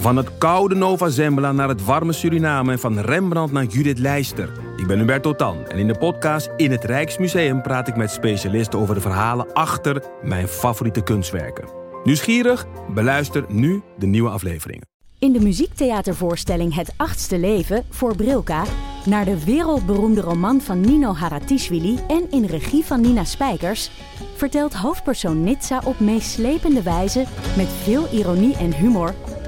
Van het koude Nova Zembla naar het warme Suriname en van Rembrandt naar Judith Leister. Ik ben Hubert Totan en in de podcast In het Rijksmuseum praat ik met specialisten over de verhalen achter mijn favoriete kunstwerken. Nieuwsgierig? Beluister nu de nieuwe afleveringen. In de muziektheatervoorstelling Het Achtste Leven voor Brilka naar de wereldberoemde roman van Nino Haratischvili en in regie van Nina Spijkers vertelt hoofdpersoon Nitsa op meeslepende wijze met veel ironie en humor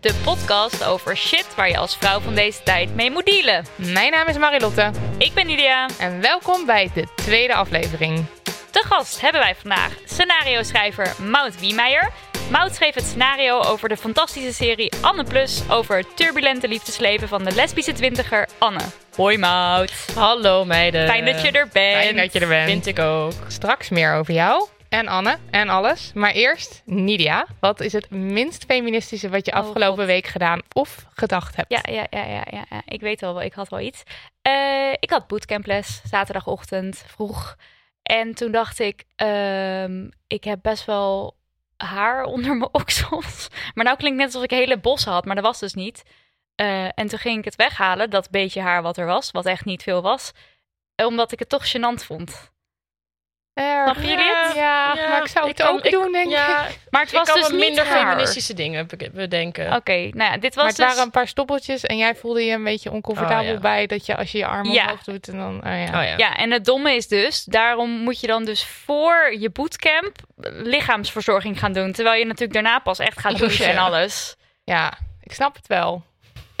De podcast over shit waar je als vrouw van deze tijd mee moet dealen. Mijn naam is Marilotte Ik ben Lydia. en welkom bij de tweede aflevering. Te gast hebben wij vandaag scenario-schrijver Maud Wiemeijer. Maud schreef het scenario over de fantastische serie Anne Plus over het turbulente liefdesleven van de lesbische twintiger Anne. Hoi Maud. Hallo meiden. Fijn dat je er bent. Fijn dat je er bent. Vind ik ook. Straks meer over jou en Anne en alles. Maar eerst, Nidia, wat is het minst feministische wat je Oh, afgelopen God. week gedaan of gedacht hebt? Ja, ja, ja, ja, ja, ja. Ik weet wel, ik had wel iets. Eh, ik had bootcamples, zaterdagochtend, vroeg. En toen dacht ik, ehm, ik heb best wel haar onder mijn oksels. Maar nou klinkt net alsof ik hele bossen had, maar dat was dus niet. Eh, en toen ging ik het weghalen, dat beetje haar wat er was, wat echt niet veel was. Omdat ik het toch gênant vond. Erg. Jullie het? Ja, Ja, maar ik zou het ook doen, denk ja, ik. Maar het ik was kan dus minder haar. feministische dingen be- bedenken. Oké, nou ja, dit was Maar het dus... waren een paar stoppeltjes en jij voelde je een beetje oncomfortabel Oh, ja. bij dat je als je je armen Ja. omhoog doet en dan... Oh, ja. Oh ja. Ja, en het domme is dus, daarom moet je dan dus voor je bootcamp lichaamsverzorging gaan doen. Terwijl je natuurlijk daarna pas echt gaat douchen en alles. Ja, ik snap het wel.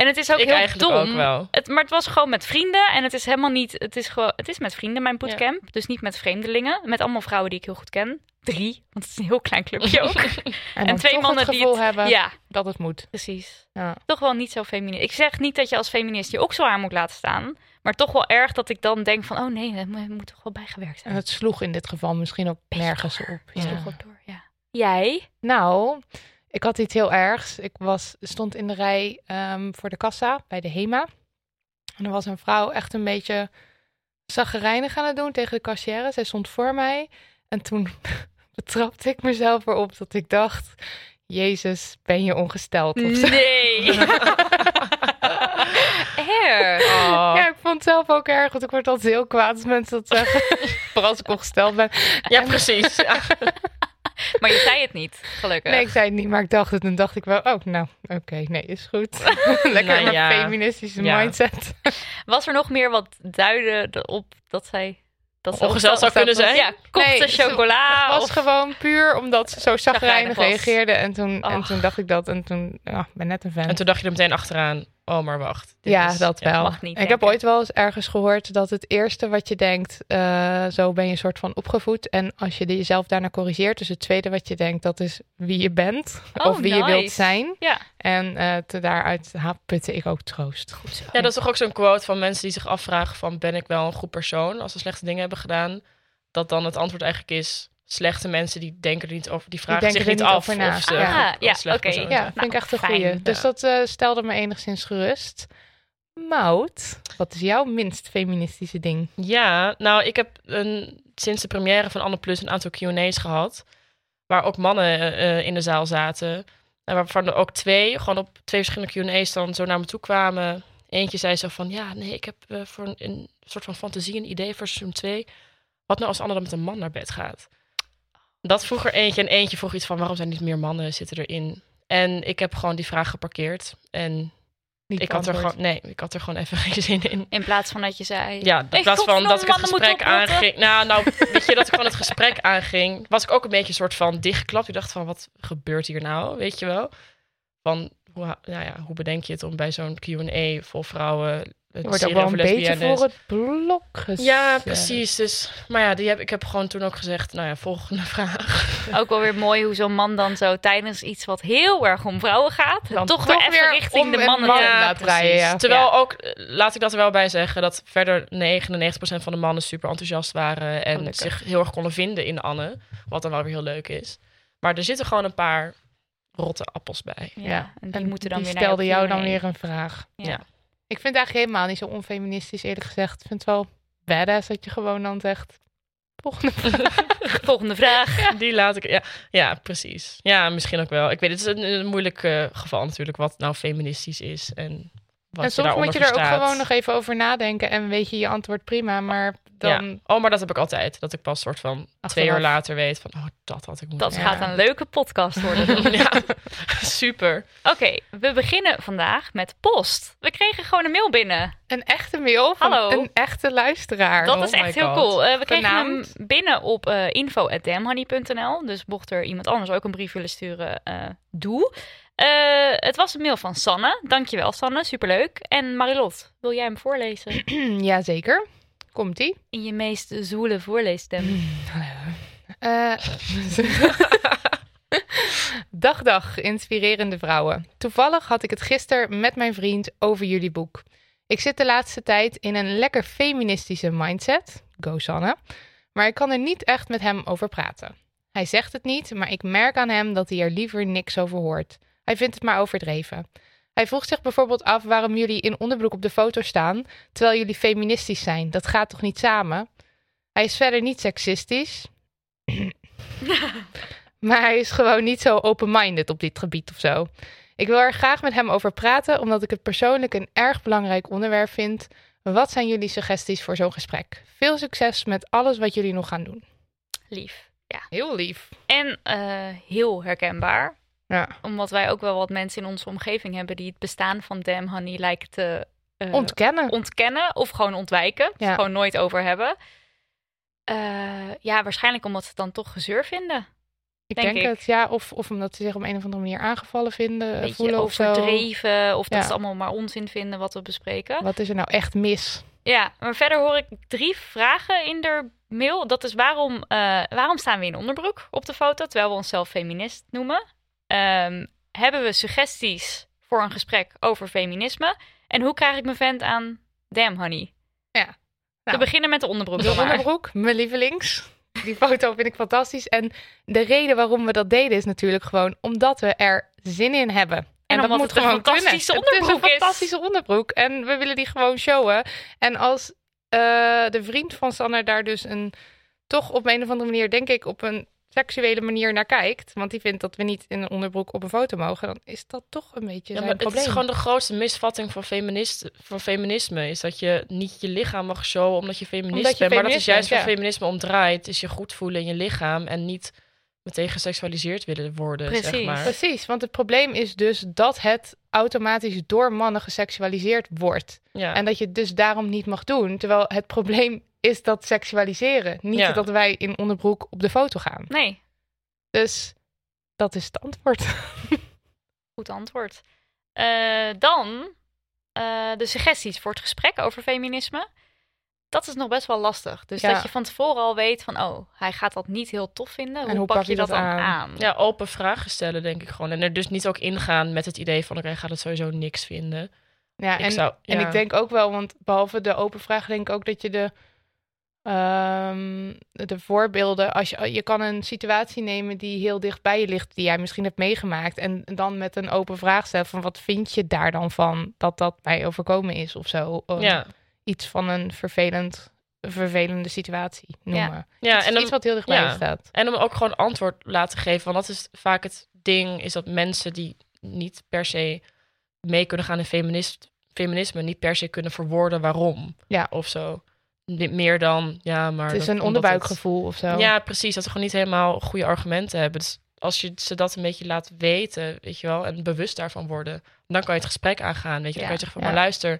En het is ook ik heel eigenlijk dom. ook wel. Het, maar het was gewoon met vrienden en het is helemaal niet. Het is gewoon. Het is met vrienden mijn bootcamp, dus niet met vreemdelingen. Met allemaal vrouwen die ik heel goed ken. Drie, want het is een heel klein clubje ook. En, En twee toch mannen het die gevoel het- hebben ja, dat het moet. precies. Ja. Toch wel niet zo feminist. Ik zeg niet dat je als feminist je okselhaar moet laten staan, maar toch wel erg dat ik dan denk van, oh nee, dat moet toch wel bijgewerkt En zijn. het sloeg in dit geval misschien ook nergens op. Wel door, ja. Jij? Nou, ik had iets heel ergs. Ik was, stond in de rij ehm, voor de kassa bij de HEMA. En er was een vrouw echt een beetje zaggerijnig aan het doen tegen de kassière. Zij stond voor mij. En toen betrapte ik mezelf erop dat ik dacht... Jezus, ben je ongesteld of zo? Nee. Erg. Oh. Ja, ik vond het zelf ook erg, want ik word altijd heel kwaad als mensen dat zeggen. Vooral als ik ongesteld ben. Ja, precies. Ja. Maar je zei het niet, gelukkig. Nee, ik zei het niet, maar ik dacht het. En dacht ik wel, oh, nou, oké, nee, is goed. Lekker Nou mijn ja. feministische Ja. mindset. Was er nog meer wat duiden op dat zij... Dat ze Ongesteld zou kunnen zijn? Ja, kopte Nee, chocola. Het was of... gewoon puur omdat ze zo Chagrijnig zagrijnig reageerde. En toen, en Och. toen dacht ik dat. En toen, ja, ik ben net een fan. En toen dacht je er meteen achteraan, oh maar wacht. Dit ja, is- dat ja. wel. mag niet ik heb ooit wel eens ergens gehoord dat het eerste wat je denkt, eh, zo ben je een soort van opgevoed. En als je jezelf daarna corrigeert, dus het tweede wat je denkt, dat is wie je bent. Oh, of wie je wilt zijn. Ja. En eh, te daaruit putte ik ook troost. Goed zo. Ja, dat is toch ook zo'n quote van mensen die zich afvragen van... ben ik wel een goed persoon als ze slechte dingen hebben gedaan? Dat dan het antwoord eigenlijk is... slechte mensen die denken er niet over... die vragen zich er niet niet af over na. of ze Ja. een Ja, oké. Ja, vind ik Nou, echt een fijn. goeie. Dus dat eh, stelde me enigszins gerust. Mout, wat is jouw minst feministische ding? Ja, nou, ik heb een, sinds de première van Anne Plus een aantal Q&A's gehad. Waar ook mannen eh, eh, in de zaal zaten. En waarvan er ook twee, gewoon op twee verschillende Q&A's dan zo naar me toe kwamen. Eentje zei zo van, ja, nee, ik heb eh, voor een, een soort van fantasie een idee voor seizoen 2. Wat nou als Anne dan met een man naar bed gaat? Dat vroeg er eentje en eentje vroeg iets van, waarom zijn niet meer mannen zitten erin? En ik heb gewoon die vraag geparkeerd. En Niet ik had er gewoon, nee, ik had er gewoon even geen zin in. In plaats van dat je zei... Ja, in plaats van dat ik het gesprek aanging. Nou, nou, weet je, dat ik gewoon het gesprek aanging, was ik ook een beetje een soort van dichtgeklapt. Ik dacht van, wat gebeurt hier nou? Weet je wel? Van, hoe, nou ja, hoe bedenk je het om bij zo'n Q&A vol vrouwen Je wordt ook wel een beetje voor het blok gezet. Ja, precies. Dus, maar ja, die heb, ik heb gewoon toen ook gezegd, nou ja, volgende vraag. Ook wel weer mooi hoe zo'n man dan zo tijdens iets wat heel erg om vrouwen gaat, Dan toch, toch weer even weer richting om de mannen man te- laat draaien, ja. Terwijl Ja. ook, laat ik dat er wel bij zeggen, dat verder 99% van de mannen super enthousiast waren en Gelukkig. zich heel erg konden vinden in Anne. Wat dan wel weer heel leuk is. Maar er zitten gewoon een paar rotte appels bij. Ja, en die En moeten dan die weer stelde jou dan weer een vraag. Ja. Ik vind het eigenlijk helemaal niet zo onfeministisch, eerlijk gezegd. Ik vind het wel badass dat je gewoon dan zegt... Volgende vraag. Volgende vraag. Die laat ik, ja, ja, precies. Ja, misschien ook wel. Ik weet, het is een, een moeilijk eh, geval natuurlijk, wat nou feministisch is en en soms moet je er ook gewoon nog even over nadenken. En weet je je antwoord prima, maar dan... Ja. Oh, maar dat heb ik altijd. Dat ik pas soort van twee uur later weet van, oh, dat had ik moeten Dat Ja. gaat een leuke podcast worden. ja, super. Oké, we beginnen vandaag met post. We kregen gewoon een mail binnen. Een echte mail van Hallo. een echte luisteraar. Dat oh is echt heel God. cool. Eh, we kregen hem binnen op eh info.damhoney.nl. Dus mocht er iemand anders ook een brief willen sturen, eh, doe. Eh, het was een mail van Sanne. Dankjewel Sanne, superleuk. En Marilot, wil jij hem voorlezen? Jazeker. Komt-ie. In je meest zoele voorleesstem. Eh, dag, dag, inspirerende vrouwen. Toevallig had ik het gisteren met mijn vriend over jullie boek. Ik zit de laatste tijd in een lekker feministische mindset. Go Sanne. Maar ik kan er niet echt met hem over praten. Hij zegt het niet, maar ik merk aan hem dat hij er liever niks over hoort. Hij vindt het maar overdreven. Hij vroeg zich bijvoorbeeld af waarom jullie in onderbroek op de foto staan, terwijl jullie feministisch zijn. Dat gaat toch niet samen? Hij is verder niet seksistisch. maar hij is gewoon niet zo open-minded op dit gebied of zo. Ik wil er graag met hem over praten, omdat ik het persoonlijk een erg belangrijk onderwerp vind. Wat zijn jullie suggesties voor zo'n gesprek? Veel succes met alles wat jullie nog gaan doen. Lief. Ja. Heel lief. En eh, heel herkenbaar. Ja. Omdat wij ook wel wat mensen in onze omgeving hebben die het bestaan van Damn Honey lijken te eh, Ontkennen. ontkennen of gewoon ontwijken. Ja. gewoon nooit over hebben. Eh, ja, waarschijnlijk omdat ze het dan toch gezeur vinden. ik denk denk ik. het, ja. Of, of omdat ze zich op een of andere manier aangevallen vinden, beetje voelen overdreven. Of dat Ja. ze allemaal maar onzin vinden wat we bespreken. Wat is er nou echt mis? Ja, maar verder hoor ik drie vragen in de mail. Dat is waarom, eh, waarom staan we in onderbroek op de foto, terwijl we onszelf feminist noemen? Ehm, hebben we suggesties voor een gesprek over feminisme? En hoe krijg ik mijn vent aan Damn Honey? Ja. We Nou, beginnen met de onderbroek. De dan onderbroek, mijn lievelings. Die foto vind ik fantastisch. En de reden waarom we dat deden is natuurlijk gewoon omdat we er zin in hebben. En, dat omdat moet het een gewoon fantastische kunnen. Het is onderbroek een is. fantastische onderbroek. En we willen die gewoon showen. En als eh, de vriend van Sanne daar dus een, toch op een of andere manier, denk ik, op een seksuele manier naar kijkt. Want die vindt dat we niet in een onderbroek op een foto mogen. Dan is dat toch een beetje Ja, zijn maar het probleem. is gewoon de grootste misvatting van, feminist, van feminisme. Is dat je niet je lichaam mag showen omdat je feminist Omdat je bent. Maar dat is juist waar ja. feminisme om draait. Is je goed voelen in je lichaam en niet meteen geseksualiseerd willen worden, zeg Precies. maar. Precies, want het probleem is dus dat het automatisch door mannen geseksualiseerd wordt. Ja. En dat je het dus daarom niet mag doen. Terwijl het probleem is dat seksualiseren. Niet Ja. dat wij in onderbroek op de foto gaan. Nee, Dus dat is het antwoord. goed antwoord. Eh, dan eh, de suggesties voor het gesprek over feminisme. Dat is nog best wel lastig. Dus Ja. dat je van tevoren al weet van, oh, hij gaat dat niet heel tof vinden. Hoe, hoe pak, pak je je dat, dat dan aan? aan? ja, open vragen stellen, denk ik gewoon. En er dus niet ook ingaan met het idee van... oké, hij gaat het sowieso niks vinden. Ja, Ik en, zou, en ik denk ook wel, want behalve de open vraag, denk ik ook dat je de, ehm, de voorbeelden, als je, je kan een situatie nemen die heel dicht bij je ligt, die jij misschien hebt meegemaakt, en dan met een open vraag stellen van wat vind je daar dan van dat dat mij overkomen is of zo. Of Ja, Iets van een vervelend, vervelende situatie noemen. ja Iets, en dan, iets wat heel dichtbij ja. staat. En om ook gewoon antwoord laten geven. Want dat is vaak het ding, is dat mensen die niet per se mee kunnen gaan in feminist, feminisme, niet per se kunnen verwoorden waarom. Ja. Of zo. Meer dan, ja, maar... Het is een onderbuikgevoel of zo. het- ja, precies. Dat ze gewoon niet helemaal goede argumenten hebben. Dus als je ze dat een beetje laat weten, weet je wel, en bewust daarvan worden, dan kan je het gesprek aangaan. Weet je, dan Ja, kan je zeggen van, ja. maar luister,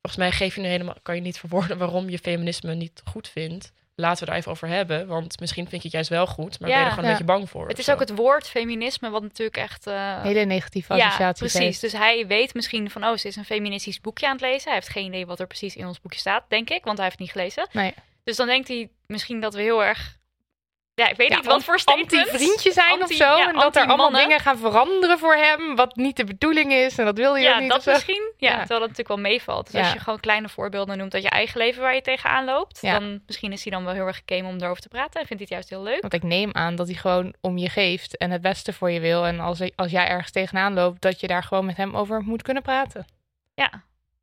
volgens mij geef je nu helemaal, kan je niet verwoorden waarom je feminisme niet goed vindt. Laten we daar even over hebben. Want misschien vind je het juist wel goed, maar Ja. ben je er gewoon Ja. een beetje bang voor. Het is zo. ook het woord feminisme, wat natuurlijk echt... eh, Hele negatieve ja, associaties precies. heeft. Dus hij weet misschien van, oh, ze is een feministisch boekje aan het lezen. Hij heeft geen idee wat er precies in ons boekje staat, denk ik, want hij heeft het niet gelezen. Nee. Dus dan denkt hij misschien dat we heel erg... Ja, ik weet Ja, niet wat voor statement. anti-vriendje zijn Anti- of zo. ja, en dat er allemaal dingen gaan veranderen voor hem. Wat niet de bedoeling is. En dat wil je Ja, niet. dat misschien. Ja, terwijl dat natuurlijk wel meevalt. Dus als je gewoon kleine voorbeelden noemt uit je eigen leven waar je tegenaan loopt, dan misschien is hij dan wel heel erg gekeem om erover te praten en vindt hij het juist heel leuk. Want ik neem aan dat hij gewoon om je geeft en het beste voor je wil. En als, als jij ergens tegenaan loopt, dat je daar gewoon met hem over moet kunnen praten. Ja,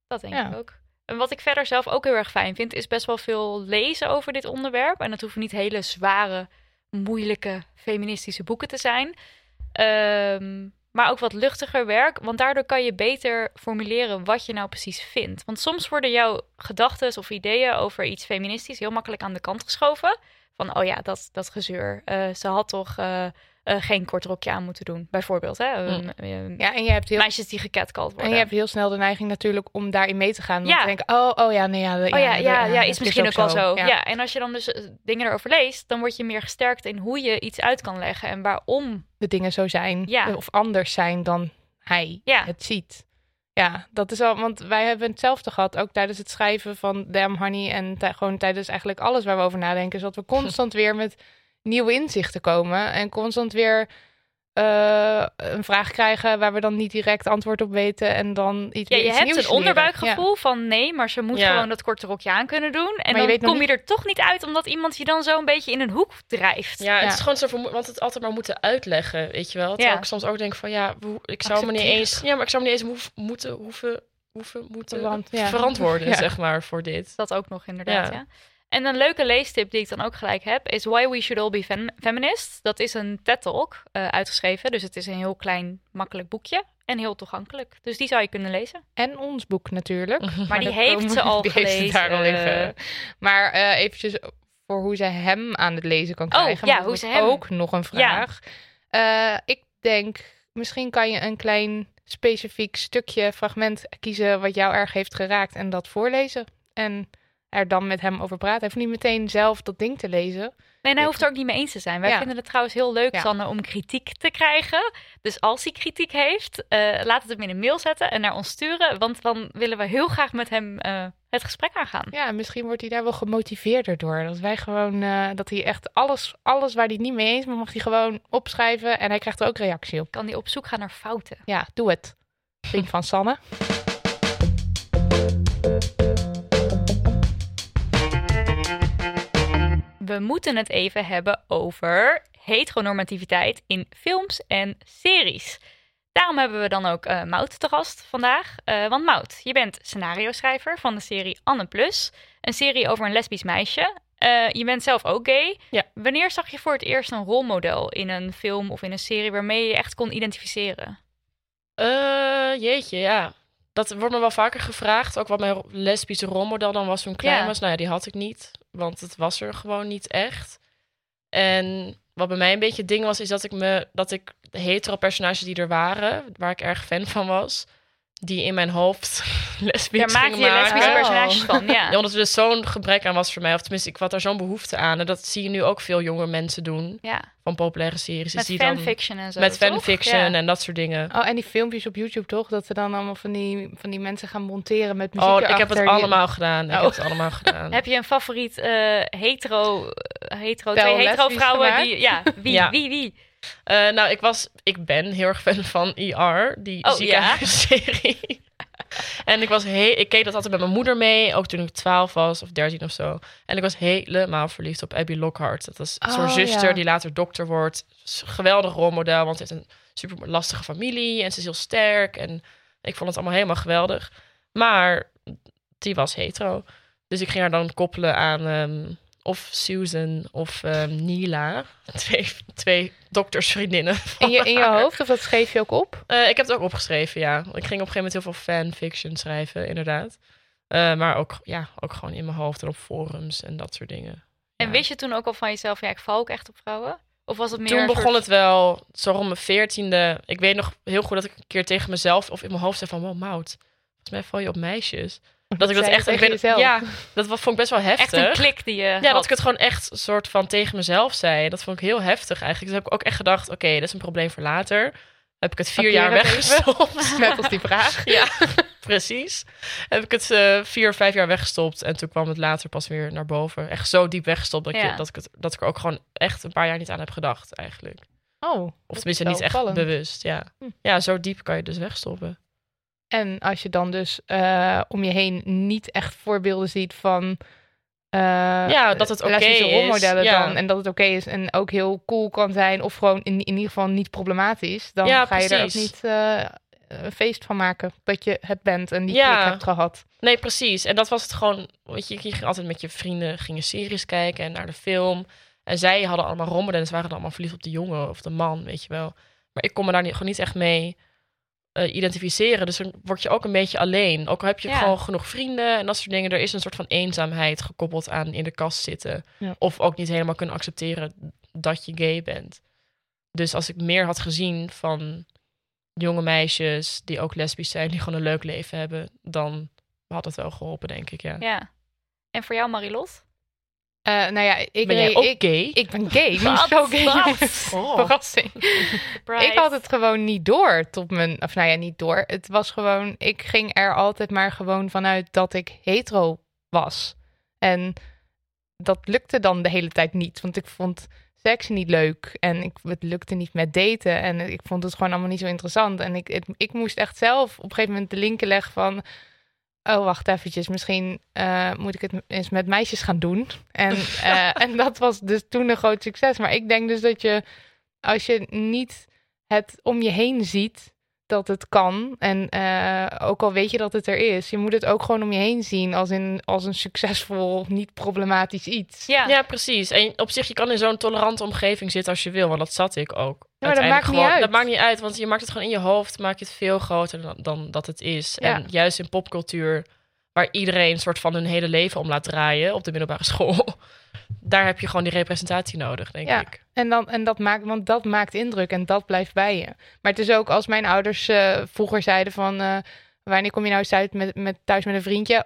dat denk ik ook. En wat ik verder zelf ook heel erg fijn vind, is best wel veel lezen over dit onderwerp. En dat hoeven niet hele zware, moeilijke feministische boeken te zijn. Ehm, maar ook wat luchtiger werk, want daardoor kan je beter formuleren wat je nou precies vindt. Want soms worden jouw gedachten of ideeën over iets feministisch heel makkelijk aan de kant geschoven. Van, oh ja, dat, dat gezeur. Eh, ze had toch eh, eh, geen kort rokje aan moeten doen, bijvoorbeeld. Hè? Eh, eh, Ja, en je hebt heel, Meisjes die gecatcalled worden. en je hebt heel snel de neiging natuurlijk om daarin mee te gaan. Om Ja. te denken, oh, oh ja, nee, ja. Oh ja, ja, ja, is misschien ook wel zo. Ja. Ja. en als je dan dus eh, dingen erover leest, dan word je meer gesterkt in hoe je iets uit kan leggen en waarom. De dingen zo zijn. Ja. Of anders zijn dan hij Ja. het ziet. Ja, dat is al, want wij hebben hetzelfde gehad, ook tijdens het schrijven van Damn Honey en gewoon tijdens eigenlijk alles waar we over nadenken, is dat we constant weer met nieuwe inzichten komen en constant weer eh, een vraag krijgen waar we dan niet direct antwoord op weten en dan iets Ja, je iets hebt een onderbuikgevoel van nee, maar ze moet Ja. gewoon dat korte rokje aan kunnen doen. En Maar je dan kom je er toch niet uit, omdat iemand je dan zo een beetje in een hoek drijft. Ja, het is gewoon zo vermoe- want het altijd maar moeten uitleggen, weet je wel. Terwijl Ja. ik soms ook denk van ja, hoe- ik zou me niet eens, ja, maar ik zou me niet eens hoef- moeten, hoeven, hoeven moeten verantwoorden, Ja. zeg maar, voor dit. Dat ook nog inderdaad, ja. Ja. En een leuke leestip die ik dan ook gelijk heb, is Why We Should All Be Fem- Feminists. Dat is een TED-talk eh, uitgeschreven, dus het is een heel klein, makkelijk boekje en heel toegankelijk. Dus die zou je kunnen lezen. En ons boek natuurlijk. Maar die heeft komen- ze al die heeft ze gelezen. daar al liggen. Maar eh eventjes voor hoe ze hem aan het lezen kan Oh, krijgen. ja, want hoe ze hem- Ook nog een vraag. Eh, ik denk, misschien kan je een klein specifiek stukje, fragment kiezen wat jou erg heeft geraakt en dat voorlezen. En er dan met hem over praten. Hij hoeft niet meteen zelf dat ding te lezen. Nee, en hij hoeft er ook niet mee eens te zijn. Wij Ja. vinden het trouwens heel leuk, Ja. Sanne, om kritiek te krijgen. Dus als hij kritiek heeft, eh, laat het hem in een mail zetten en naar ons sturen. Want dan willen we heel graag met hem eh, het gesprek aangaan. Ja, en misschien wordt hij daar wel gemotiveerder door. Dat wij gewoon, eh, dat hij echt alles, alles waar hij niet mee eens is, mag hij gewoon opschrijven. En hij krijgt er ook reactie op. Kan hij op zoek gaan naar fouten? Ja, doe het. Vriend van Sanne. We moeten het even hebben over heteronormativiteit in films en series. Daarom hebben we dan ook eh Mout te gast vandaag. Eh, want Mout, je bent scenario-schrijver van de serie Anne Plus. Een serie over een lesbisch meisje. Eh, je bent zelf ook gay. Ja. Wanneer zag je voor het eerst een rolmodel in een film of in een serie waarmee je je echt kon identificeren? Jeetje, ja. Dat wordt me wel vaker gevraagd. Ook wat mijn lesbische rolmodel dan was toen ik klein Ja. was. Nou ja, die had ik niet. Want het was er gewoon niet echt. En wat bij mij een beetje het ding was, is dat ik me dat ik de hetero personages die er waren, waar ik erg fan van was, die in mijn hoofd lesbisch Daar maak ging je lesbische personages van, ja. Ja, omdat er dus zo'n gebrek aan was voor mij. Of tenminste, ik had daar zo'n behoefte aan. En dat zie je nu ook veel jonge mensen doen. ja. Van populaire series. Met die dan, fanfiction en zo, Met toch? fanfiction Ja. en dat soort dingen. Oh, en die filmpjes op YouTube toch? Dat ze dan allemaal van die, van die mensen gaan monteren met muziek Oh, ik heb het allemaal gedaan. Ik Oh. heb het allemaal gedaan. Heb je een favoriet eh, hetero, eh, hetero, twee hetero vrouwen die, ja, wie, Ja. wie, wie? Eh, nou, ik, was, ik ben heel erg fan van ER, die Oh, ziekenhuisserie. en ik, was he- ik keek dat altijd met mijn moeder mee, ook toen ik 12 was of 13 of zo. En ik was helemaal verliefd op Abby Lockhart. Dat was Oh, zo'n zuster ja. die later dokter wordt. Geweldig rolmodel, want ze heeft een super lastige familie en ze is heel sterk. En ik vond het allemaal helemaal geweldig. Maar die was hetero. Dus ik ging haar dan koppelen aan ehm, of Susan of ehm, Nila. Twee, twee doktersvriendinnen. In je, in je hoofd, of dat schreef je ook op? Eh, ik heb het ook opgeschreven, ja. Ik ging op een gegeven moment heel veel fanfiction schrijven, inderdaad. Eh, maar ook, ja, ook gewoon in mijn hoofd en op forums en dat soort dingen. En Ja. wist je toen ook al van jezelf, ja, ik val ook echt op vrouwen? Of was het meer Toen begon soort- het wel, zo rond mijn veertiende. Ik weet nog heel goed dat ik een keer tegen mezelf of in mijn hoofd zei van... Wow, Mout, volgens mij val je op meisjes. Dat ik dat echt ben- jezelf. Ja, dat vond ik best wel heftig. Echt een klik die je Ja, had. dat ik het gewoon echt soort van tegen mezelf zei. Dat vond ik heel heftig eigenlijk. Dus heb ik ook echt gedacht, oké, dat is een probleem voor later. Heb ik het vier jaar weggestopt. Net als die vraag. ja, precies. Heb ik het eh, vier of vijf jaar weggestopt. En toen kwam het later pas weer naar boven. Echt zo diep weggestopt dat, Ja. je, dat, ik, het, dat ik er ook gewoon echt een paar jaar niet aan heb gedacht eigenlijk. Oh. Of tenminste niet echt opvallend. bewust, ja. Hm. Ja, zo diep kan je dus wegstoppen. En als je dan dus eh, om je heen niet echt voorbeelden ziet van. eh, Ja, dat het oké lesbische is, rolmodellen ja. dan. En dat het oké is en ook heel cool kan zijn. Of gewoon in, in ieder geval niet problematisch. Dan Ja, ga je er ook niet eh, een feest van maken. Dat je het bent en die Ja. klik hebt gehad. Nee, precies. En dat was het gewoon. Weet je, je ging altijd met je vrienden gingen series kijken en naar de film. En zij hadden allemaal rommelen en ze waren allemaal verliefd op de jongen of de man, weet je wel. Maar ik kon me daar niet, gewoon niet echt mee eh, identificeren. Dus dan word je ook een beetje alleen. Ook al heb je Ja. gewoon genoeg vrienden en dat soort dingen. Er is een soort van eenzaamheid gekoppeld aan in de kast zitten. Ja. Of ook niet helemaal kunnen accepteren dat je gay bent. Dus als ik meer had gezien van jonge meisjes die ook lesbisch zijn, die gewoon een leuk leven hebben, dan had het wel geholpen, denk ik. Ja. Ja. En voor jou, Marilot? Eh, nou ja, ik, ben jij ook ik, gay? ik ben gay. Niet zo gay. Oh. Verrassing. Ik had het gewoon niet door tot mijn, of nou ja, niet door. Het was gewoon, ik ging er altijd maar gewoon vanuit dat ik hetero was. En dat lukte dan de hele tijd niet, want ik vond seks niet leuk en ik, het lukte niet met daten en ik vond het gewoon allemaal niet zo interessant. En ik, het- ik moest echt zelf op een gegeven moment de linken leggen van, oh wacht eventjes, misschien eh, moet ik het eens met meisjes gaan doen. En, eh, en dat was dus toen een groot succes. Maar ik denk dus dat je, als je niet het om je heen ziet dat het kan. En eh, ook al weet je dat het er is, je moet het ook gewoon om je heen zien als, in, als een succesvol, niet problematisch iets. Ja. Ja, precies. En op zich, je kan in zo'n tolerante omgeving zitten als je wil, want dat zat ik ook. Maar dat maakt niet uit. Dat maakt niet uit, want je maakt het gewoon in je hoofd, maak je het veel groter dan, dan dat het is. Ja. En juist in popcultuur, waar iedereen een soort van hun hele leven om laat draaien op de middelbare school, daar heb je gewoon die representatie nodig, denk Ja. ik. En, dan, en dat maakt, want dat maakt indruk en dat blijft bij je. Maar het is ook als mijn ouders eh, vroeger zeiden van... eh, wanneer kom je nou eens uit met, met, thuis met een vriendje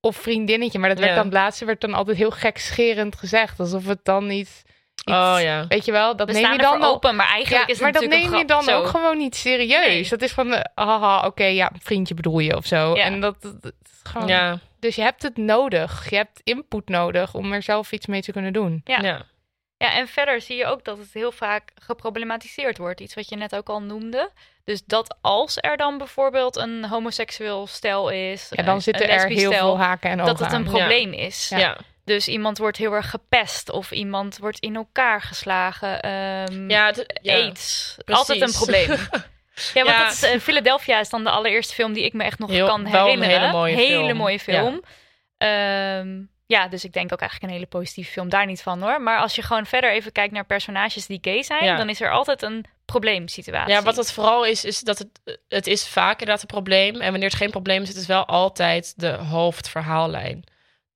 of vriendinnetje? Maar dat werd Ja. dan het laatste werd dan altijd heel gekscherend gezegd. Alsof het dan niet... iets- Oh ja. Weet je wel, dat We neem staan je dan open, maar eigenlijk ja, is het maar dat neem je dan ook gewoon niet serieus. Nee. Dat is van, eh, haha, oké, ja, vriendje bedoel je of zo. Ja. En dat, dat- dat is gewoon... Ja, Dus je hebt het nodig. Je hebt input nodig om er zelf iets mee te kunnen doen. Ja. ja. Ja, en verder zie je ook dat het heel vaak geproblematiseerd wordt. Iets wat je net ook al noemde. Dus dat als er dan bijvoorbeeld een homoseksueel stel is, Ja, dan een- zitten er heel stel, veel haken en ogen dat het een probleem is. Ja. Dus iemand wordt heel erg gepest of iemand wordt in elkaar geslagen. ehm Ja, het- ja. AIDS. precies. Altijd een probleem. Ja, want Ja. dat is, eh, Philadelphia is dan de allereerste film die ik me echt nog Heel- kan herinneren. hele mooie film. mooie film. Ehm, ja, dus ik denk ook eigenlijk een hele positieve film daar niet van hoor. Maar als je gewoon verder even kijkt naar personages die gay zijn, dan is er altijd een probleemsituatie. Ja, wat het vooral is, is dat het, het is vaak inderdaad een probleem. En wanneer het geen probleem is, het is wel altijd de hoofdverhaallijn.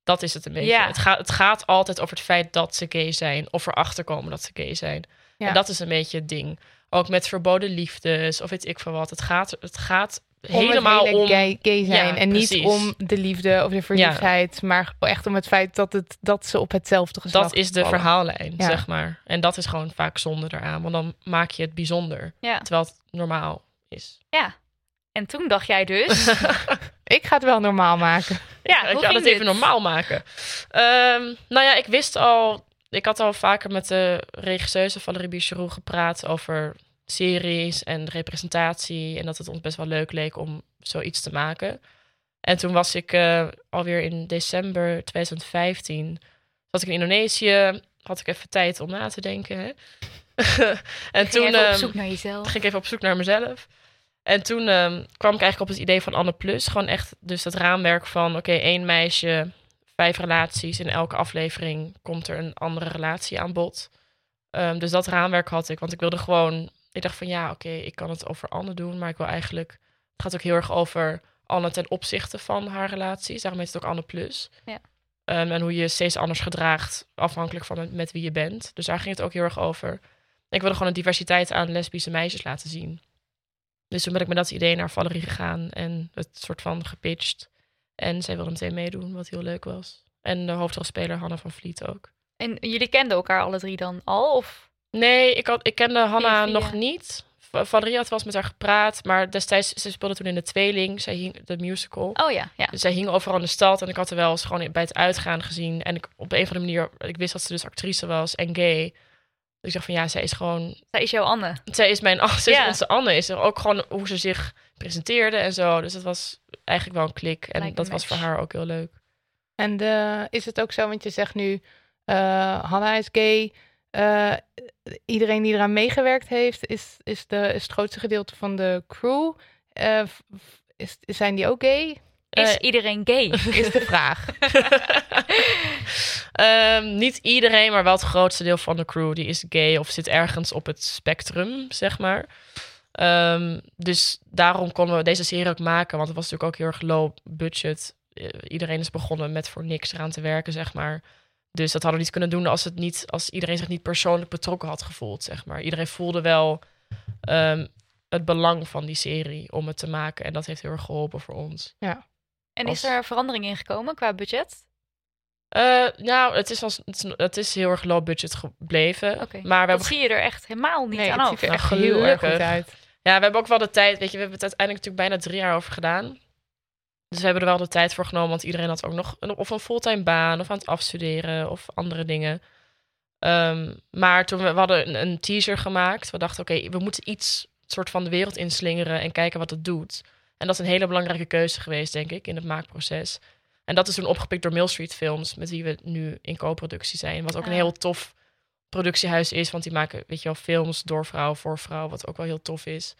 Dat is het een beetje. Ja. Het, gaat, het gaat altijd over het feit dat ze gay zijn. Of erachter komen dat ze gay zijn. Ja. En dat is een beetje het ding. Ook met verboden liefdes of weet ik veel wat. Het gaat, het gaat Om helemaal hele om... gay, gay zijn. Ja, en niet om de liefde of de verliefdheid, maar echt om het feit dat, het, dat ze op hetzelfde geslacht Dat is de vallen. verhaallijn, zeg maar. En dat is gewoon vaak zonde eraan. Want dan maak je het bijzonder. Ja. Terwijl het normaal is. ja. En toen dacht jij dus... Ik ga het wel normaal maken. ja, ik ga ging het even normaal maken. Ehm, nou ja, ik wist al... Ik had al vaker met de regisseuse Valerie Bicheroux gepraat over series en representatie. En dat het ons best wel leuk leek om zoiets te maken. En toen was ik eh, alweer in december 2015... Zat ik in Indonesië. Had ik even tijd om na te denken. Hè? en Ging toen... even op ehm, zoek naar jezelf. ging ik even op zoek naar mezelf. En toen ehm, kwam ik eigenlijk op het idee van Anne Plus. Gewoon echt dus het raamwerk van... oké, één meisje, vijf relaties. In elke aflevering komt er een andere relatie aan bod. Ehm, dus dat raamwerk had ik. Want ik wilde gewoon... Ik dacht van ja, oké, ik kan het over Anne doen. Maar ik wil eigenlijk... Het gaat ook heel erg over Anne ten opzichte van haar relaties. Daarom heet het ook Anne Plus. Ja. Ehm, en hoe je steeds anders gedraagt afhankelijk van met, met wie je bent. Dus daar ging het ook heel erg over. Ik wilde gewoon een diversiteit aan lesbische meisjes laten zien. Dus toen ben ik met dat idee naar Valerie gegaan en het soort van gepitcht. En zij wilde meteen meedoen, wat heel leuk was. En de hoofdrolspeler Hanna van Vliet ook. En jullie kenden elkaar alle drie dan al? Of? Nee, ik, had, ik kende Hanna via. nog niet. Va- Valerie had wel eens met haar gepraat, maar destijds, ze speelde toen in de Tweeling, zij hing, de musical. Oh ja, ja. Dus zij hing overal in de stad en ik had haar wel eens gewoon bij het uitgaan gezien. En ik, op een of andere manier, ik wist dat ze dus actrice was en gay. Ik dacht van ja, zij is gewoon, Zij is jouw Anne. zij is mijn, ze is Ja. onze Anne. Is er ook gewoon hoe ze zich presenteerde en zo. Dus dat was eigenlijk wel een klik. En Lijkt dat was voor haar ook heel leuk. En de, is het ook zo, want je zegt nu, eh Hanna is gay. eh, iedereen die eraan meegewerkt heeft, is, is, de, is het grootste gedeelte van de crew. Eh, is, zijn die ook gay? Is Eh, iedereen gay? Is de vraag. Ehm, niet iedereen, maar wel het grootste deel van de crew die is gay of zit ergens op het spectrum, zeg maar. Ehm, dus daarom konden we deze serie ook maken, want het was natuurlijk ook heel erg low budget. Eh, iedereen is begonnen met voor niks eraan te werken, zeg maar. Dus dat hadden we niet kunnen doen als, het niet, als iedereen zich niet persoonlijk betrokken had gevoeld, zeg maar. Iedereen voelde wel ehm, het belang van die serie om het te maken. En dat heeft heel erg geholpen voor ons. En Als- is er verandering in gekomen qua budget? Eh, nou, het is, als, het, is, het is heel erg low budget gebleven. Oké. Maar we hebben Dat zie je er echt helemaal niet Nee, aan het af. ziet er Nou, echt heel erg goed uit. Ja, we hebben ook wel de tijd. Weet je, we hebben het uiteindelijk natuurlijk bijna drie jaar over gedaan. Dus we hebben er wel de tijd voor genomen, want iedereen had ook nog een, of een fulltime baan of aan het afstuderen of andere dingen. Ehm, maar toen we, we hadden een, een teaser gemaakt, we dachten, oké, we moeten iets soort van de wereld inslingeren en kijken wat het doet. En dat is een hele belangrijke keuze geweest, denk ik, in het maakproces. En dat is toen opgepikt door Mill Street Films, met wie we nu in co-productie zijn. Wat ook een Ah. heel tof productiehuis is, want die maken, weet je wel, films door vrouw voor vrouw, wat ook wel heel tof is.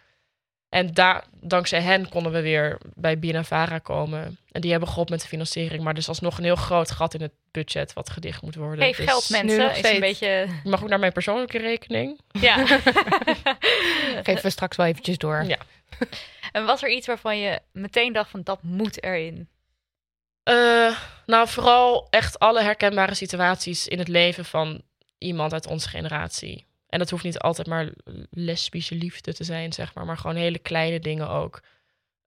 En daar, dankzij hen konden we weer bij BNNVARA komen. En die hebben geholpen met de financiering. Maar er is alsnog een heel groot gat in het budget wat gedicht moet worden. Geef Dus geld, nu mensen. nog Is een beetje... Je mag ook naar mijn persoonlijke rekening. Ja. Geven we straks wel eventjes door. Ja. en was er iets waarvan je meteen dacht van dat moet erin? Eh, nou, vooral echt alle herkenbare situaties in het leven van iemand uit onze generatie. En dat hoeft niet altijd maar lesbische liefde te zijn, zeg maar. Maar gewoon hele kleine dingen ook.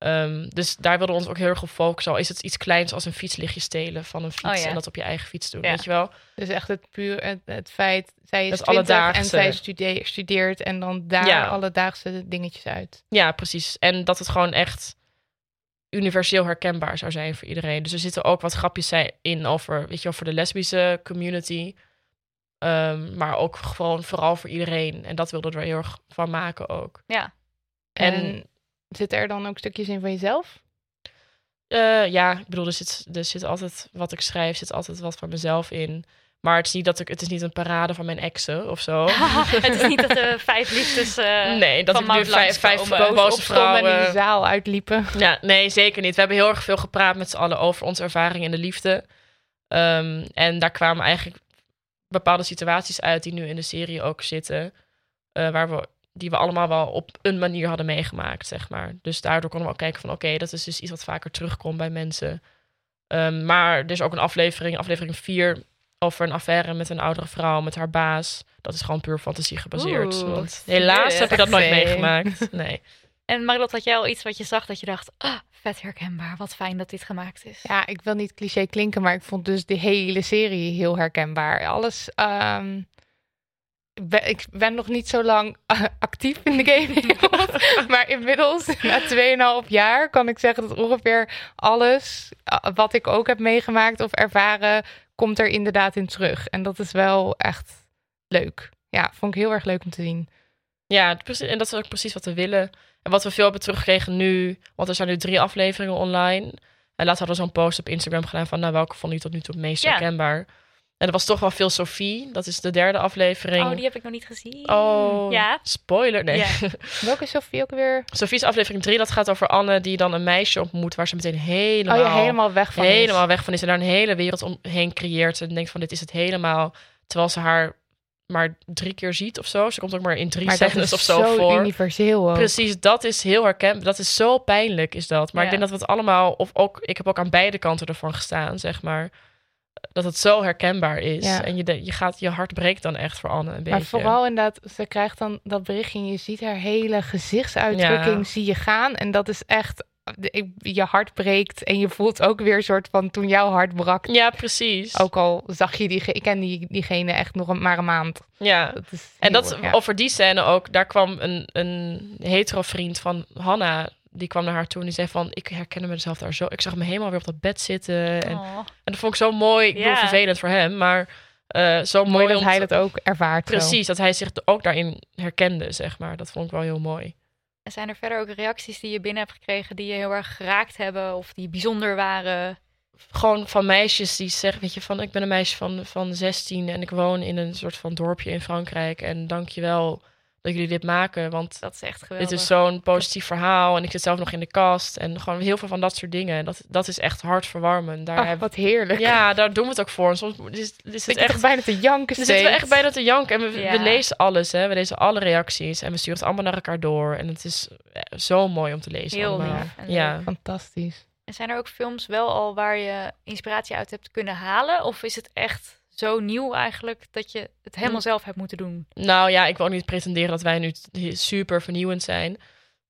Ehm, dus daar wilden we ons ook heel erg op focussen. Al is het iets kleins als een fietslichtje stelen van een fiets Oh ja. en dat op je eigen fiets doen, Ja. weet je wel? Dus echt het puur het, het feit, zij is 20 en zij stude- studeert en dan daar Ja. alledaagse dingetjes uit. Ja, precies. En dat het gewoon echt universeel herkenbaar zou zijn voor iedereen. Dus er zitten ook wat grapjes in over, weet je wel, voor de lesbische community. Ehm, maar ook gewoon vooral voor iedereen. En dat wilden we er heel erg van maken ook. Ja. En, En- zitten er dan ook stukjes in van jezelf? Eh, ja, ik bedoel, er zit, er zit altijd wat ik schrijf, zit altijd wat van mezelf in. Maar het is niet dat ik, het is niet een parade van mijn exen of zo. het is niet dat de vijf liefdes eh, nee, dat van ik nu vijf, vijf langskomen. boze Opstonden en in de vrouwen. zaal uitliepen. Ja, nee, zeker niet. We hebben heel erg veel gepraat met z'n allen over onze ervaring in de liefde. Ehm, en daar kwamen eigenlijk bepaalde situaties uit die nu in de serie ook zitten. eh, waar we, die we allemaal wel op een manier hadden meegemaakt, zeg maar. Dus daardoor konden we ook kijken van... oké, dat is dus iets wat vaker terugkomt bij mensen. Ehm, maar er is ook een aflevering, aflevering 4... over een affaire met een oudere vrouw, met haar baas. Dat is gewoon puur fantasie gebaseerd. Oeh, want helaas heb ik dat nooit meegemaakt. Nee. En Marilot, had jij al iets wat je zag dat je dacht, ah, vet herkenbaar, wat fijn dat dit gemaakt is. Ja, ik wil niet cliché klinken, maar ik vond dus de hele serie heel herkenbaar. Alles. ehm, ben- ik ben nog niet zo lang actief in de gamewereld. maar inmiddels, na 2,5 jaar, kan ik zeggen dat ongeveer alles eh, wat ik ook heb meegemaakt of ervaren, komt er inderdaad in terug. En dat is wel echt leuk. Ja, vond ik heel erg leuk om te zien. Ja, en dat is ook precies wat we willen. En wat we veel hebben teruggekregen nu, want er zijn nu drie afleveringen online. En laatst hadden we zo'n post op Instagram gedaan van, nou, welke vond je tot nu toe het meest Ja. En dat was toch wel veel Sophie. Dat is de derde aflevering. Oh, die heb ik nog niet gezien. Oh, Ja. spoiler. Nee. Ja. Welke is Sophie ook weer? Sophie's aflevering 3, dat gaat over Anne die dan een meisje ontmoet waar ze meteen helemaal, oh ja, helemaal weg van. is. helemaal weg van is. En daar een hele wereld omheen creëert. En denkt van, dit is het helemaal. Terwijl ze haar maar drie keer ziet of zo. Ze komt ook maar in drie Maar dat scènes is of zo, zo voor. universeel ook. Precies, dat is heel herkenbaar. Dat is zo pijnlijk, is dat. Maar Ja. ik denk dat we het allemaal, of ook, ik heb ook aan beide kanten ervan gestaan, zeg maar. Dat het zo herkenbaar is. Ja. En je, je, gaat, je hart breekt dan echt voor Anne een beetje. Maar vooral inderdaad, ze krijgt dan dat berichtje en je ziet haar hele gezichtsuitdrukking Ja. zie je gaan. En dat is echt je hart breekt en je voelt ook weer een soort van toen jouw hart brak. Ja, precies. Ook al zag je die, ik ken die, diegene echt nog een, maar een maand. Ja. Dat is En dat, ja. over die scène ook, daar kwam een, een hetero vriend van Hanna, die kwam naar haar toe en die zei van, ik herkende mezelf daar zo. Ik zag me helemaal weer op dat bed zitten. En, Oh. en dat vond ik zo mooi. Ik bedoel, vervelend voor hem, maar eh, zo mooi, mooi dat hij dat ook ervaart. zo. Precies, dat hij zich ook daarin herkende, zeg maar. Dat vond ik wel heel mooi. En zijn er verder ook reacties die je binnen hebt gekregen die je heel erg geraakt hebben of die bijzonder waren? Gewoon van meisjes die zeggen, weet je, van ik ben een meisje van, van 16 en ik woon in een soort van dorpje in Frankrijk. En dankjewel dat jullie dit maken, want Dat is echt geweldig. Dit is zo'n positief verhaal en ik zit zelf nog in de kast en gewoon heel veel van dat soort dingen. Dat, dat is echt hartverwarmend. Daar Ach, heb, wat heerlijk. ja, daar doen we het ook voor. Soms is, is het echt, bijna te janken zitten we steeds. echt bijna te janken en we, Ja. we lezen alles. Hè. We lezen alle reacties en we sturen het allemaal naar elkaar door. En het is eh, zo mooi om te lezen. Heel lief en Ja. Fantastisch. En zijn er ook films wel al waar je inspiratie uit hebt kunnen halen? Of is het echt zo nieuw eigenlijk dat je het helemaal Hm. zelf hebt moeten doen? Nou ja, ik wil ook niet pretenderen dat wij nu super vernieuwend zijn.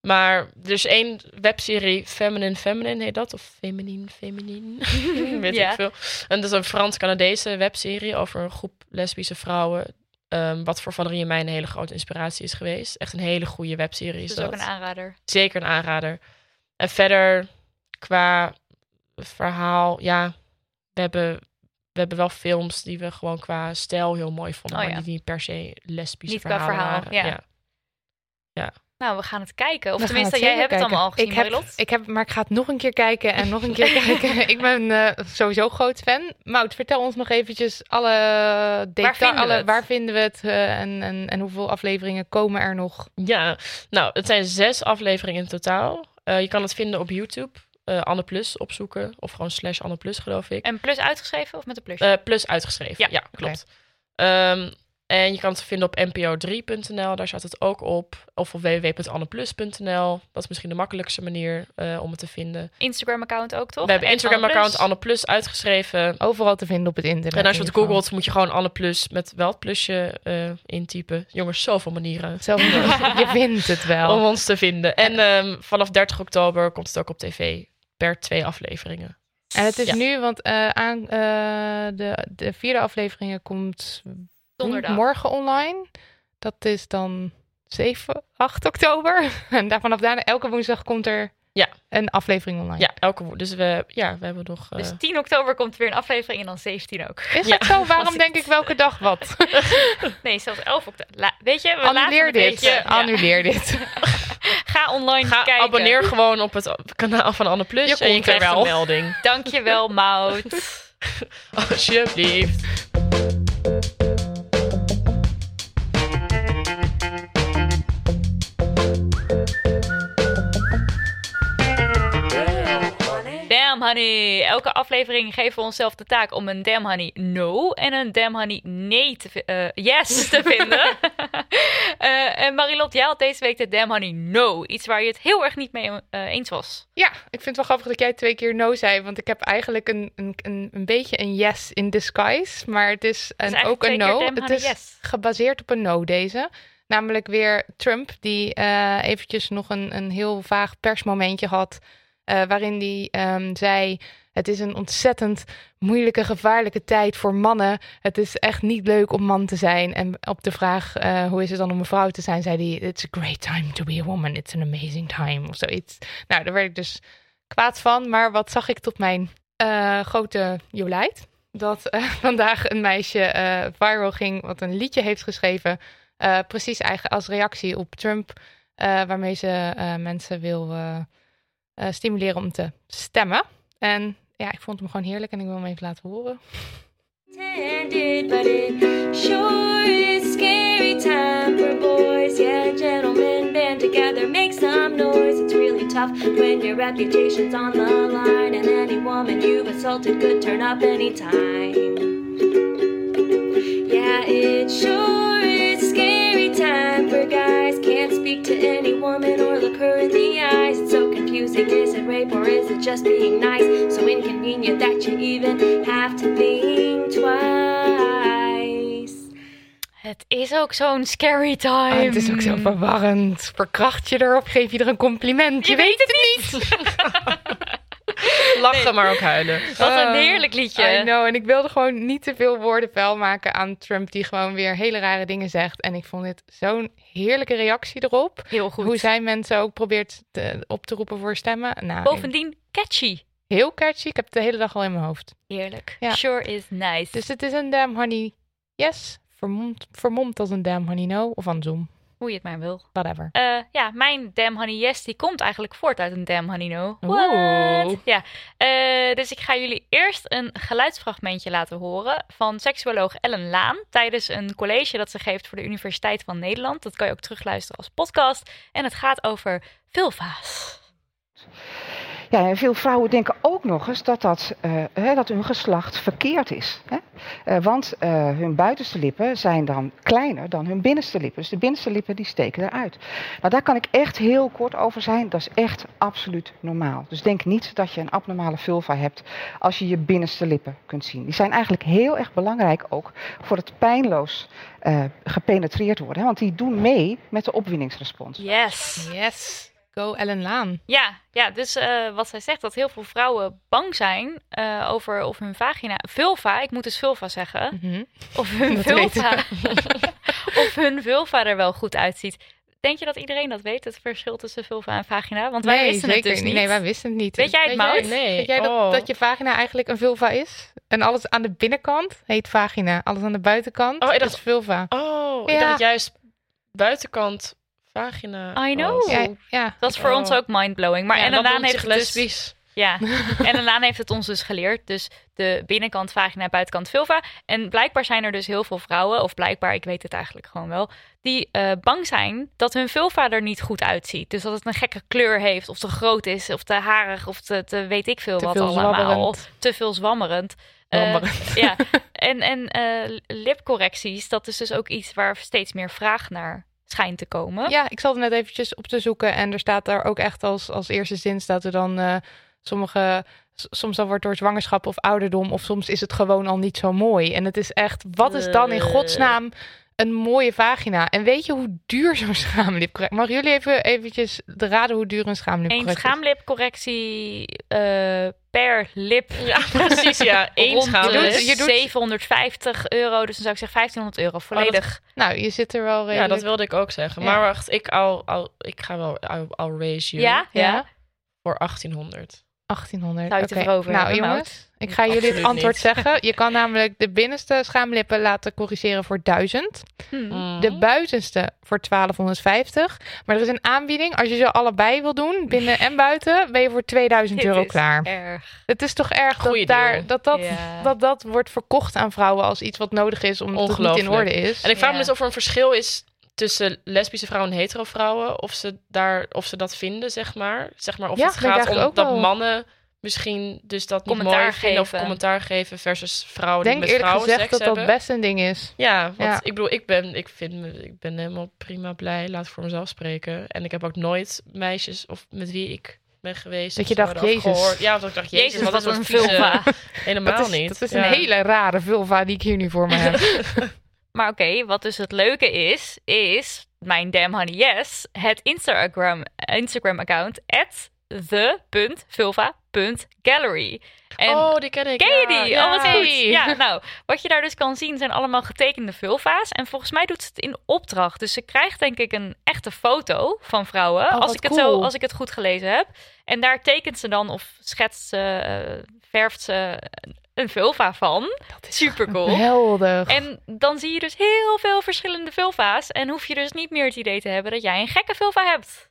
Maar er is één webserie, Feminine Feminine heet dat. Of Feminine Feminine, weet Ja. ik veel. En dat is een Frans-Canadese webserie over een groep lesbische vrouwen. ehm, wat voor Valerie en mij een hele grote inspiratie is geweest. Echt een hele goede webserie is Dus dat. ook een aanrader. Zeker een aanrader. En verder, qua verhaal, ja, we hebben, we hebben wel films die we gewoon qua stijl heel mooi vonden. Oh maar ja. die niet per se lesbische Niet qua verhalen verhaal, waren. ja. Nou, we gaan het kijken. Of We tenminste, jij hebt het allemaal al gezien, ik heb, Marilot. ik heb, maar ik ga het nog een keer kijken en nog een keer kijken. Ik ben eh, sowieso groot fan. Mout, vertel ons nog eventjes alle details. alle, waar vinden we het eh, en, en, en hoeveel afleveringen komen er nog? Ja, nou, het zijn zes afleveringen in totaal. Eh, je kan het vinden op YouTube. Eh Anne Plus opzoeken. Of gewoon slash Anne Plus, geloof ik. En plus uitgeschreven of met een plusje? Eh, plus uitgeschreven. Ja, Ja, klopt. Ehm, en je kan het vinden op npo3.nl. Daar staat het ook op. Of op www.anneplus.nl. Dat is misschien de makkelijkste manier eh, om het te vinden. Instagram-account ook, toch? We hebben En Instagram-account Anne Plus. Anne Plus uitgeschreven. Overal te vinden op het internet. En als je het googelt, moet je gewoon Anne Plus met wel het plusje eh, intypen. Jongens, zoveel manieren Zo, je vindt het wel. om ons te vinden. En ehm, vanaf 30 oktober komt het ook op tv per twee afleveringen. En het is Ja. nu, want eh, aan, eh, de, de vierde aflevering komt Donderdag. morgen online. Dat is dan 7, 8 oktober. En daar, vanaf daarna, elke woensdag komt er Ja. een aflevering online. Ja, elke woensdag. Dus we, ja, we hebben nog... eh, Dus 10 oktober komt weer een aflevering en dan 17 ook. Is Ja. dat zo? Waarom denk ik welke dag wat? Nee, zelfs 11 oktober. La- weet je, we laten Annuleer dit. Ja. Annuleer dit. Ga online Ga kijken. abonneer gewoon op het kanaal van Anne Plus. Je en je komt er krijgt wel. een melding. Dankjewel, Mout. Alsjeblieft. Damn honey. Elke aflevering geven we onszelf de taak om een damn honey no en een damn honey nee te eh, yes te vinden. Eh, en Marilot, jij had deze week de damn honey no. Iets waar je het heel erg niet mee eh, eens was. Ja, ik vind het wel grappig dat jij twee keer no zei. Want ik heb eigenlijk een, een, een, een beetje een yes in disguise. Maar het is, een, ook een no. Het is yes. gebaseerd op een no deze. Namelijk weer Trump, die eventjes nog een, een heel vaag persmomentje had. Eh, waarin hij ehm, zei: Het is een ontzettend moeilijke, gevaarlijke tijd voor mannen. Het is echt niet leuk om man te zijn. En op de vraag: eh, Hoe is het dan om een vrouw te zijn? zei hij: It's a great time to be a woman. It's an amazing time. Of zoiets. Nou, daar werd ik dus kwaad van. Maar wat zag ik tot mijn eh, grote jolijt? Dat vandaag een meisje viral ging, wat een liedje heeft geschreven. precies eigenlijk als reactie op Trump. waarmee ze mensen wil stimuleren om te stemmen. En ja, ik vond hem gewoon heerlijk en ik wil hem even laten horen. is scary time for boys. Yeah, gentlemen, band together, make some noise. It's really tough when your reputation's on the line, and any woman you've assaulted could turn up anytime. Yeah, it sure Is it rape or is it just being nice? So inconvenient that you even have to think twice. Het is ook zo'n scary time. Ah, het is ook zo verwarrend. Verkracht je erop, geef je er een compliment. Je, weet het niet. Lachen, maar ook huilen. Wat een Ah, heerlijk liedje. I know. En ik wilde gewoon niet te veel woorden vuil maken aan Trump, die gewoon weer hele rare dingen zegt. En ik vond dit zo'n heerlijke reactie erop. Heel goed. Hoe zij mensen ook probeert te- op te roepen voor stemmen. Nou, Bovendien catchy. heel catchy. Ik heb het de hele dag al in mijn hoofd. Heerlijk. Ja. Sure is nice. Dus het is een damn honey yes. Vermomd, vermomd als een damn honey no. Of andersom. Hoe je het maar wil. Whatever. Eh, ja, mijn Damn Honey Yes, die komt eigenlijk voort uit een Damn Honey No. What? Ja, eh, dus ik ga jullie eerst een geluidsfragmentje laten horen van seksuoloog Ellen Laan tijdens een college dat ze geeft voor de Universiteit van Nederland. Dat kan je ook terugluisteren als podcast. En het gaat over vulva's. Ja, en veel vrouwen denken ook nog eens dat, dat, eh, hè, dat hun geslacht verkeerd is. Hè? Eh, want eh, hun buitenste lippen zijn dan kleiner dan hun binnenste lippen. Dus de binnenste lippen die steken eruit. Nou, daar kan ik echt heel kort over zijn. Dat is echt absoluut normaal. Dus denk niet dat je een abnormale vulva hebt als je je binnenste lippen kunt zien. Die zijn eigenlijk heel erg belangrijk ook voor het pijnloos eh, gepenetreerd worden. Hè? Want die doen mee met de opwinningsrespons. Yes. Yes. Go Ellen Laan. Ja, ja dus eh, wat zij zegt, dat heel veel vrouwen bang zijn eh, over of hun vagina, vulva, ik moet dus vulva zeggen, Mhm. of hun Dat vulva, of hun vulva er wel goed uitziet. Denk je dat iedereen dat weet, het verschil tussen vulva en vagina? Want wij nee, wisten het dus niet. Nee, wij wisten het niet. Weet jij het, Maud? Nee. Weet jij dat, Oh. dat je vagina eigenlijk een vulva is? En alles aan de binnenkant heet vagina. Alles aan de buitenkant Oh, ik dacht- is vulva. Oh, ik Ja. dacht juist buitenkant vagina. I know. was. Ja, ja. Dat is voor Oh. ons ook mindblowing. Maar Ja, en noemt heeft het dus, ja, en Laan heeft het ons dus geleerd. Dus de binnenkant vagina, buitenkant vulva. En blijkbaar zijn er dus heel veel vrouwen, of blijkbaar, ik weet het eigenlijk gewoon wel, die eh, bang zijn dat hun vulva er niet goed uitziet. Dus dat het een gekke kleur heeft, of te groot is, of te harig, of te, te weet ik veel Te wat veel allemaal. Te veel zwammerend. Eh, ja, en, en eh, lipcorrecties, dat is dus ook iets waar steeds meer vraag naar schijnt te komen. Ja, ik zat net eventjes op te zoeken en er staat daar ook echt als, als eerste zin staat er dan eh, sommige, soms dan wordt door zwangerschap of ouderdom of soms is het gewoon al niet zo mooi. En het is echt, wat is dan in Eh. godsnaam een mooie vagina? En weet je hoe duur zo'n schaamlipcorrectie? Mag jullie even eventjes raden hoe duur een Een schaamlipcorrectie is? schaamlipcorrectie eh, per lip. Ja, precies, ja. Eén schaamlip. je doet- 750 euro. Dus dan zou ik zeggen 1500 euro volledig. Nou, je zit er wel Ja, redelijk... dat wilde ik ook zeggen. Ja. Maar wacht, ik, al, al, ik ga wel, I'll, I'll raise you ja, ja. Ja? voor 1800. 1800. Zou je te Oké. veroveren Nou, hebben, jongens, ik ga jullie het antwoord niet. zeggen. Je kan namelijk de binnenste schaamlippen laten corrigeren voor 1000. Hm. Mm. De buitenste voor 1250. Maar er is een aanbieding. Als je ze allebei wil doen, binnen en buiten, ben je voor 2000 Dit euro is klaar. Erg. Het is toch erg dat, daar, deal. dat, dat, Ja. dat dat wordt verkocht aan vrouwen als iets wat nodig is omdat het niet in orde is. En ik vraag Ja. me dus of er een verschil is tussen lesbische vrouwen en hetero vrouwen. Of ze, daar, of ze dat vinden, zeg maar. Zeg maar of Ja, het gaat om dat wel. mannen misschien dus dat niet Commentaar mooi vinden of geven. commentaar geven versus vrouwen Ik denk die met eerlijk vrouwen gezegd seks dat dat best een ding is. Ja, want Ja. ik bedoel, ik ben, ik vind me, ik ben helemaal prima blij. Laat ik voor mezelf spreken. En ik heb ook nooit meisjes of met wie ik ben geweest. Dat je dacht, Jezus. gehoord. Ja, dat ik dacht, Jezus, Jezus, wat is een vulva. Helemaal Dat is, niet. dat is Ja. een hele rare vulva die ik hier nu voor me heb. Maar oké, wat dus het leuke is, is mijn Damn Honey Yes, het Instagram, Instagram account, at the.vulva.gallery. En oh, die ken ik. Ken je ja. die? Ja. Oh, wat goed. Ja, nou, wat je daar dus kan zien zijn allemaal getekende vulva's. En volgens mij doet ze het in opdracht. Dus ze krijgt denk ik een echte foto van vrouwen. Oh, als, ik het zo, als ik het goed gelezen heb. En daar tekent ze dan of schetst ze, eh, verft ze een vulva van. Dat is Super cool. geweldig. En dan zie je dus heel veel verschillende vulva's. En hoef je dus niet meer het idee te hebben dat jij een gekke vulva hebt.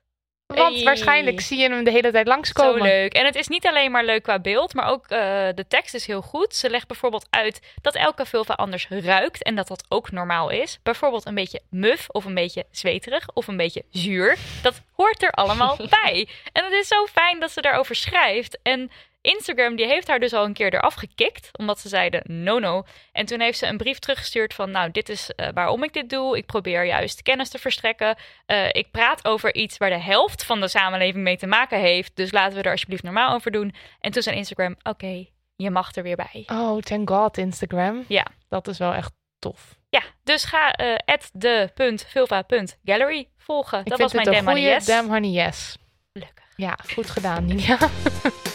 Want Hey. waarschijnlijk zie je hem de hele tijd Zo langskomen. leuk. En het is niet alleen maar leuk qua beeld, maar ook eh, de tekst is heel goed. Ze legt bijvoorbeeld uit dat elke vulva anders ruikt en dat dat ook normaal is. Bijvoorbeeld een beetje muf of een beetje zweterig of een beetje zuur. Dat hoort er allemaal bij. En het is zo fijn dat ze daarover schrijft. En Instagram die heeft haar dus al een keer eraf gekikt, omdat ze zeiden no no. En toen heeft ze een brief teruggestuurd van nou dit is eh, waarom ik dit doe. Ik probeer juist kennis te verstrekken. Eh, ik praat over iets waar de helft van de samenleving mee te maken heeft. Dus laten we er alsjeblieft normaal over doen. En toen zei Instagram oké, je mag er weer bij. Oh, thank god Instagram. Ja. Dat is wel echt tof. Ja, dus ga eh de.vulva.gallery volgen. Ik dat was mijn Damn Honey Yes. Damn Honey Yes. Gelukkig. Ja, goed gedaan, Nidia.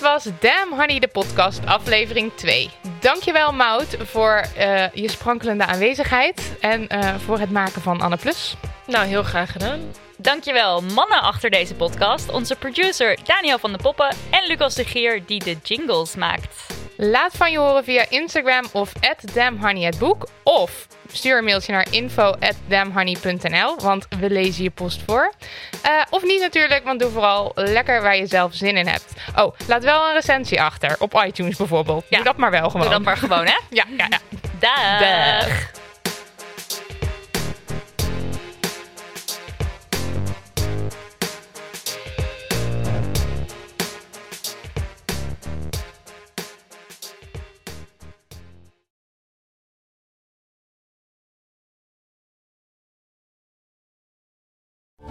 Was Damn Honey, de podcast, aflevering 2. Dankjewel, Mout, voor eh, je sprankelende aanwezigheid en eh, voor het maken van Anne Plus. Nou, heel graag gedaan. Dankjewel mannen achter deze podcast. Onze producer Daniel van de Poppen en Lucas de Gier die de jingles maakt. Laat van je horen via Instagram of @damnhoney@boek of stuur een mailtje naar info@damnhoney.nl, want we lezen je post voor. Eh, of niet natuurlijk, want doe vooral lekker waar je zelf zin in hebt. Oh, laat wel een recensie achter op iTunes bijvoorbeeld. Ja. Doe dat maar wel gewoon. Doe dat maar gewoon, hè? Ja, ja, ja. Dag. Dag.